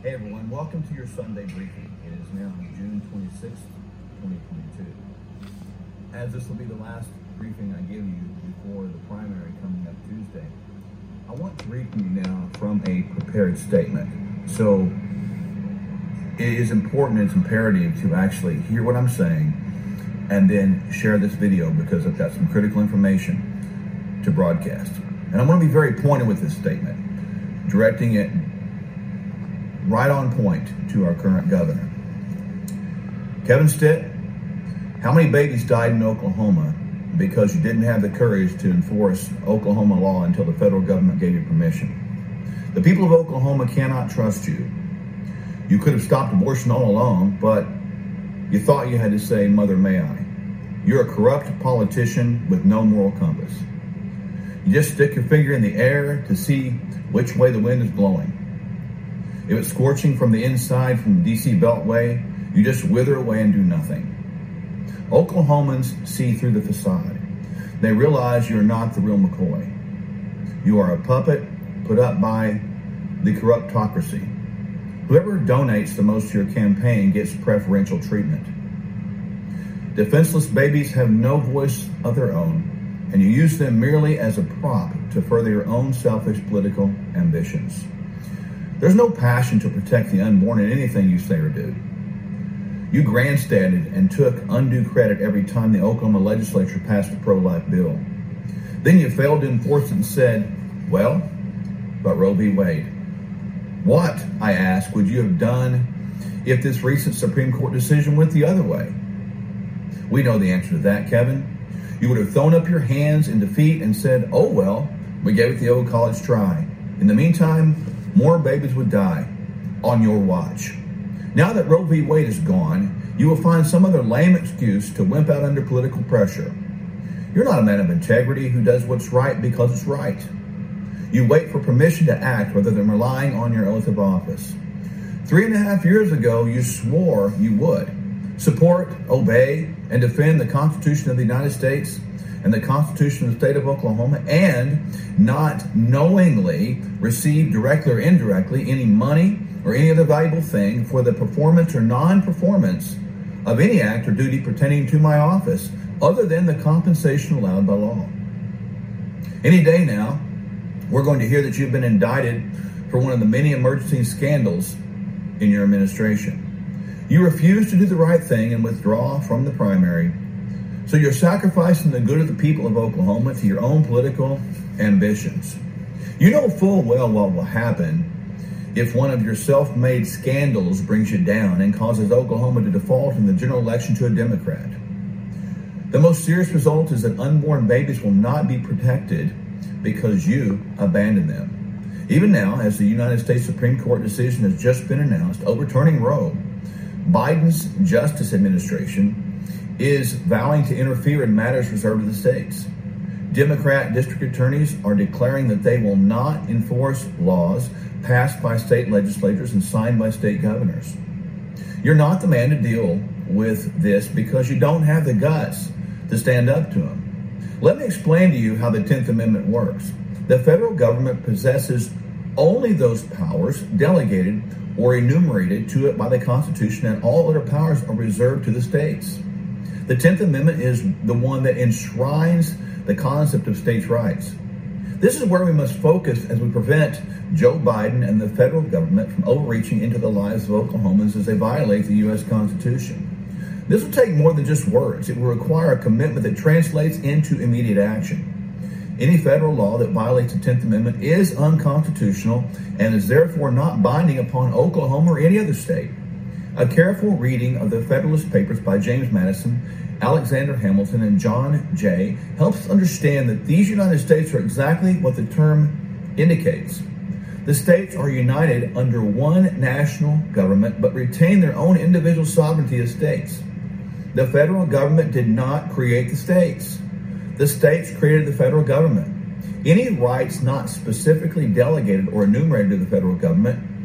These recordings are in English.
Hey everyone, welcome to your Sunday briefing. It is now June 26th, 2022. As this will be the last briefing I give you before the primary coming up Tuesday, I want to read you now from a prepared statement. So it is important, it's imperative to actually hear what I'm saying and then share this video because I've got some critical information to broadcast. And I'm going to be very pointed with this statement, directing it right on point to our current governor. Kevin Stitt, how many babies died in Oklahoma because you didn't have the courage to enforce Oklahoma law until the federal government gave you permission? The people of Oklahoma cannot trust you. You could have stopped abortion all along, but you thought you had to say, Mother, may I? You're a corrupt politician with no moral compass. You just stick your finger in the air to see which way the wind is blowing. If it's scorching from the inside from the DC Beltway, you just wither away and do nothing. Oklahomans see through the facade. They realize you're not the real McCoy. You are a puppet put up by the corruptocracy. Whoever donates the most to your campaign gets preferential treatment. Defenseless babies have no voice of their own, and you use them merely as a prop to further your own selfish political ambitions. There's no passion to protect the unborn in anything you say or do. You grandstanded and took undue credit every time the Oklahoma legislature passed a pro life bill. Then you failed to enforce it and said, well, but Roe v. Wade. What, I ask, would you have done if this recent Supreme Court decision went the other way? We know the answer to that, Kevin. You would have thrown up your hands in defeat and said, oh, well, we gave it the old college try. In the meantime, more babies would die on your watch. Now that Roe v. Wade is gone, you will find some other lame excuse to wimp out under political pressure. You're not a man of integrity who does what's right because it's right. You wait for permission to act rather than relying on your oath of office. Three and a half years ago, you swore you would support, obey, and defend the Constitution of the United States and the Constitution of the state of Oklahoma and not knowingly receive directly or indirectly any money or any other valuable thing for the performance or non performance of any act or duty pertaining to my office other than the compensation allowed by law. Any day now, we're going to hear that you've been indicted for one of the many emergency scandals in your administration. You refuse to do the right thing and withdraw from the primary so you're sacrificing the good of the people of Oklahoma to your own political ambitions. You know full well what will happen if one of your self made scandals brings you down and causes Oklahoma to default in the general election to a Democrat. The most serious result is that unborn babies will not be protected because you abandoned them. Even now, as the United States Supreme Court decision has just been announced overturning Roe, Biden's Justice Administration is vowing to interfere in matters reserved to the states. Democrat district attorneys are declaring that they will not enforce laws passed by state legislatures and signed by state governors. You're not the man to deal with this because you don't have the guts to stand up to them. Let me explain to you how the 10th Amendment works. The federal government possesses only those powers delegated or enumerated to it by the Constitution, and all other powers are reserved to the states. The 10th Amendment is the one that enshrines the concept of states' rights. This is where we must focus as we prevent Joe Biden and the federal government from overreaching into the lives of Oklahomans as they violate the U.S. Constitution. This will take more than just words. It will require a commitment that translates into immediate action. Any federal law that violates the 10th Amendment is unconstitutional and is therefore not binding upon Oklahoma or any other state. A careful reading of the Federalist Papers by James Madison, Alexander Hamilton, and John Jay helps understand that these United States are exactly what the term indicates. The states are united under one national government but retain their own individual sovereignty as states. The federal government did not create the states. The states created the federal government. Any rights not specifically delegated or enumerated to the federal government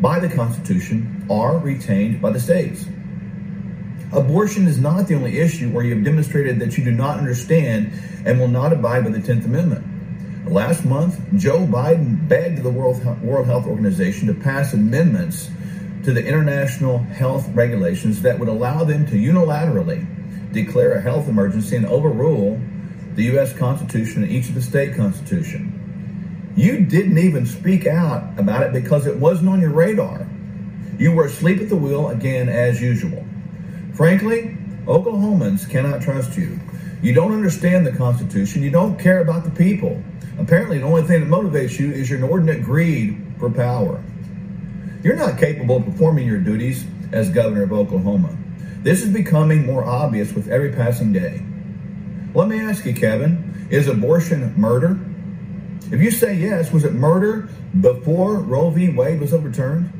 by the Constitution are retained by the states. Abortion is not the only issue where you have demonstrated that you do not understand and will not abide by the 10th Amendment. Last month, Joe Biden begged the World Health Organization to pass amendments to the international health regulations that would allow them to unilaterally declare a health emergency and overrule the U.S. Constitution and each of the state constitution. You didn't even speak out about it because it wasn't on your radar. You were asleep at the wheel again as usual. Frankly, Oklahomans cannot trust you. You don't understand the Constitution. You don't care about the people. Apparently, the only thing that motivates you is your inordinate greed for power. You're not capable of performing your duties as governor of Oklahoma. This is becoming more obvious with every passing day. Let me ask you, Kevin, is abortion murder? If you say yes, was it murder before Roe v. Wade was overturned?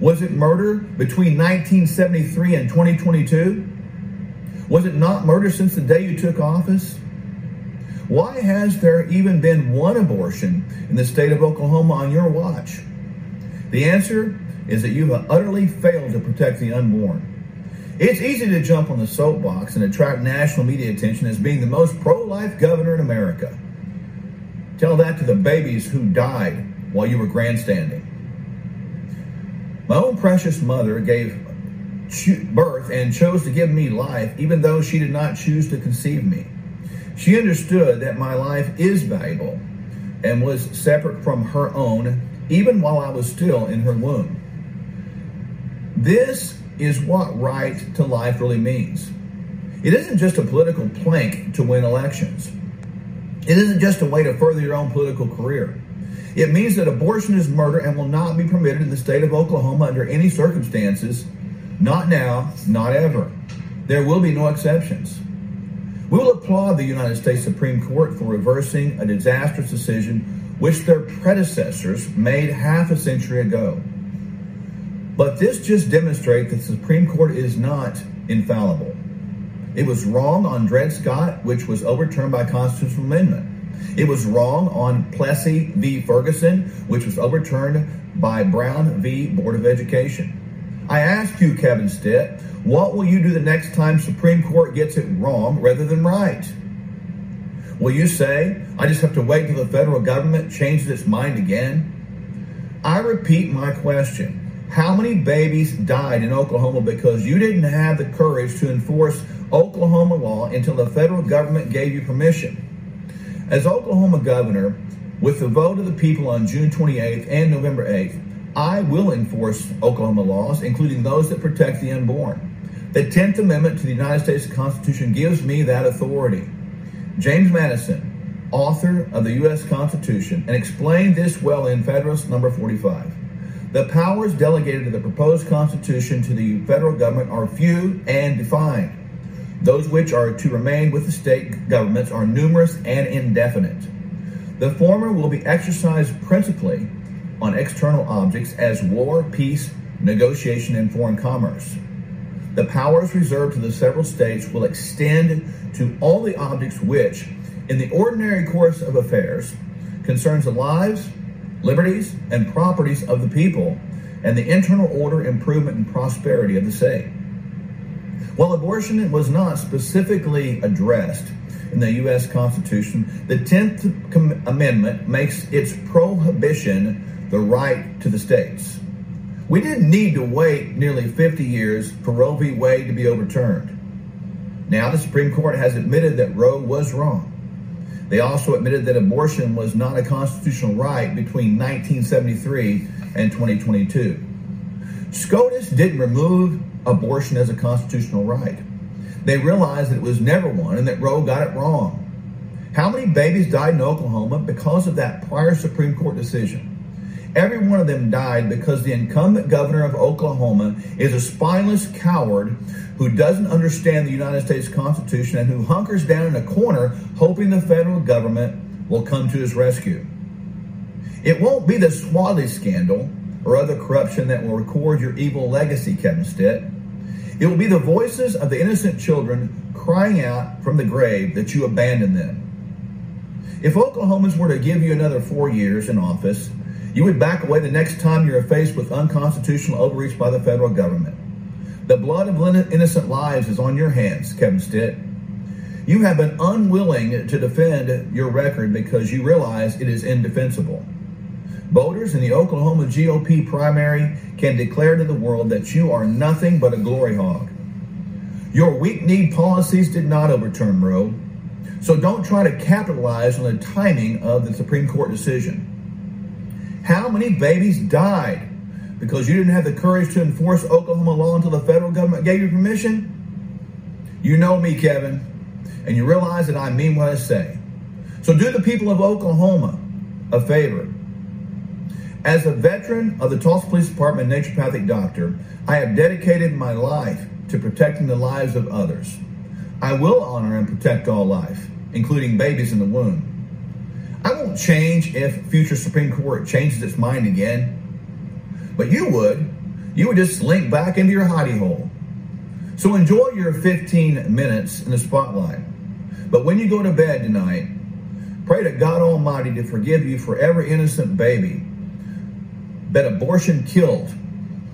Was it murder between 1973 and 2022? Was it not murder since the day you took office? Why has there even been one abortion in the state of Oklahoma on your watch? The answer is that you have utterly failed to protect the unborn. It's easy to jump on the soapbox and attract national media attention as being the most pro life governor in America. Tell that to the babies who died while you were grandstanding. My own precious mother gave birth and chose to give me life, even though she did not choose to conceive me. She understood that my life is valuable and was separate from her own, even while I was still in her womb. This is what right to life really means. It isn't just a political plank to win elections. It isn't just a way to further your own political career. It means that abortion is murder and will not be permitted in the state of Oklahoma under any circumstances. Not now, not ever. There will be no exceptions. We will applaud the United States Supreme Court for reversing a disastrous decision which their predecessors made half a century ago. But this just demonstrates that the Supreme Court is not infallible. It was wrong on Dred Scott, which was overturned by constitutional amendment. It was wrong on Plessy v. Ferguson, which was overturned by Brown v. Board of Education. I ask you, Kevin Stitt, what will you do the next time Supreme Court gets it wrong rather than right? Will you say, I just have to wait till the federal government changes its mind again? I repeat my question. How many babies died in Oklahoma because you didn't have the courage to enforce Oklahoma law until the federal government gave you permission? As Oklahoma governor, with the vote of the people on June 28th and November 8th, I will enforce Oklahoma laws, including those that protect the unborn. The 10th Amendment to the United States Constitution gives me that authority. James Madison, author of the U.S. Constitution, and explained this well in Federalist number 45. The powers delegated to the proposed Constitution to the federal government are few and defined. Those which are to remain with the state governments are numerous and indefinite. The former will be exercised principally on external objects as war, peace, negotiation, and foreign commerce. The powers reserved to the several states will extend to all the objects which, in the ordinary course of affairs, concerns the lives, liberties, and properties of the people, and the internal order, improvement, and prosperity of the state. While abortion was not specifically addressed in the U.S. Constitution, the 10th Amendment makes its prohibition the right to the states. We didn't need to wait nearly 50 years for Roe v. Wade to be overturned. Now the Supreme Court has admitted that Roe was wrong. They also admitted that abortion was not a constitutional right between 1973 and 2022. SCOTUS didn't remove abortion as a constitutional right. They realized that it was never one and that Roe got it wrong. How many babies died in Oklahoma because of that prior Supreme Court decision? Every one of them died because the incumbent governor of Oklahoma is a spineless coward who doesn't understand the United States Constitution and who hunkers down in a corner hoping the federal government will come to his rescue. It won't be the Swadley scandal or other corruption that will record your evil legacy, Kevin Stitt. It will be the voices of the innocent children crying out from the grave that you abandoned them. If Oklahomans were to give you another four years in office, you would back away the next time you're faced with unconstitutional overreach by the federal government. The blood of innocent lives is on your hands, Kevin Stitt. You have been unwilling to defend your record because you realize it is indefensible. Voters in the Oklahoma GOP primary can declare to the world that you are nothing but a glory hog. Your weak kneed policies did not overturn Roe, so don't try to capitalize on the timing of the Supreme Court decision. How many babies died because you didn't have the courage to enforce Oklahoma law until the federal government gave you permission? You know me, Kevin, and you realize that I mean what I say. So do the people of Oklahoma a favor. As a veteran of the Tulsa Police Department naturopathic doctor, I have dedicated my life to protecting the lives of others. I will honor and protect all life, including babies in the womb. I won't change if future Supreme Court changes its mind again. But you would. You would just slink back into your hidey hole. So enjoy your 15 minutes in the spotlight. But when you go to bed tonight, pray to God Almighty to forgive you for every innocent baby that abortion killed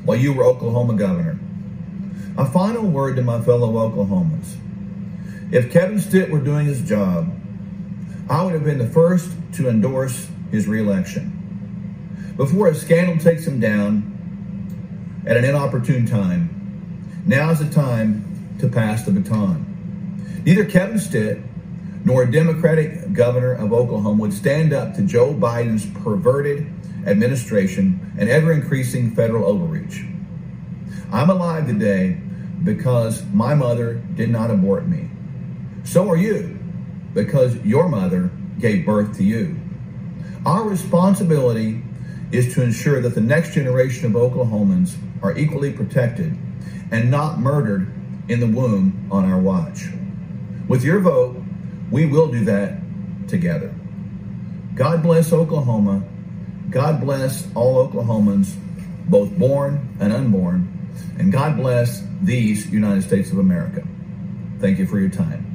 while you were Oklahoma governor. A final word to my fellow Oklahomans. If Kevin Stitt were doing his job, I would have been the first to endorse his reelection. Before a scandal takes him down at an inopportune time, now is the time to pass the baton. Neither Kevin Stitt nor a Democratic governor of Oklahoma would stand up to Joe Biden's perverted administration and ever increasing federal overreach. I'm alive today because my mother did not abort me. So are you because your mother gave birth to you. Our responsibility is to ensure that the next generation of Oklahomans are equally protected and not murdered in the womb on our watch. With your vote, we will do that together. God bless Oklahoma. God bless all Oklahomans, both born and unborn. And God bless these United States of America. Thank you for your time.